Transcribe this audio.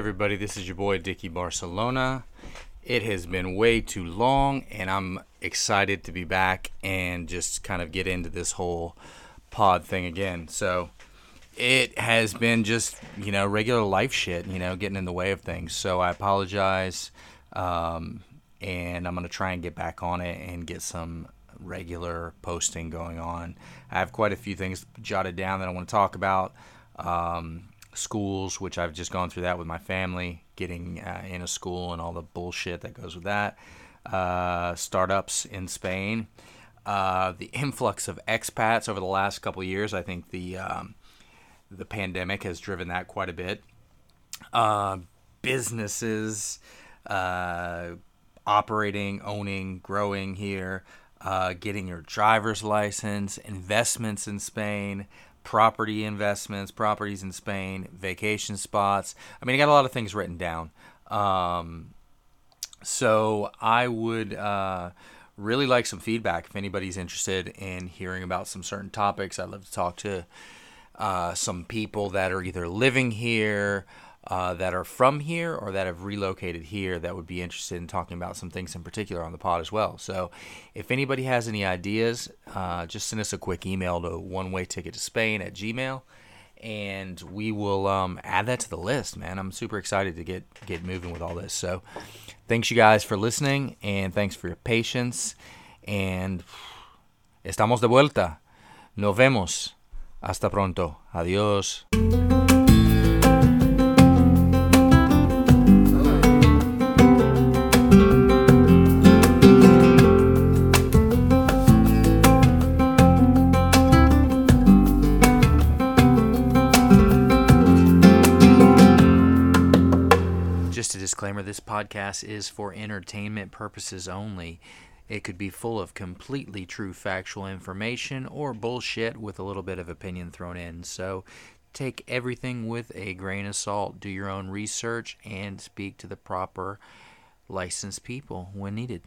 everybody, this is your boy Dicky Barcelona. It has been way too long, and I'm excited to be back and just kind of get into this whole pod thing again. So, it has been just, you know, regular life shit, you know, getting in the way of things. So, I apologize, um, and I'm going to try and get back on it and get some regular posting going on. I have quite a few things jotted down that I want to talk about. Um, schools, which I've just gone through that with my family, getting uh, in a school and all the bullshit that goes with that. Uh, startups in Spain, uh, the influx of expats over the last couple years. I think the um, the pandemic has driven that quite a bit. Uh, businesses uh, operating, owning, growing here. Uh, getting your driver's license, investments in Spain, property investments, properties in Spain, vacation spots. I mean, I got a lot of things written down. Um, so I would uh, really like some feedback if anybody's interested in hearing about some certain topics. I'd love to talk to uh, some people that are either living here, uh, that are from here, or that have relocated here that would be interested in talking about some things in particular on the pod as well. So if anybody has any ideas, uh, just send us a quick email to one way ticket to Spain at Gmail. And we will um, add that to the list, man. I'm super excited to get get moving with all this. So, thanks you guys for listening, and thanks for your patience. And estamos de vuelta. Nos vemos. Hasta pronto. Adiós. Just a disclaimer this podcast is for entertainment purposes only. It could be full of completely true factual information or bullshit with a little bit of opinion thrown in. So take everything with a grain of salt, do your own research, and speak to the proper licensed people when needed.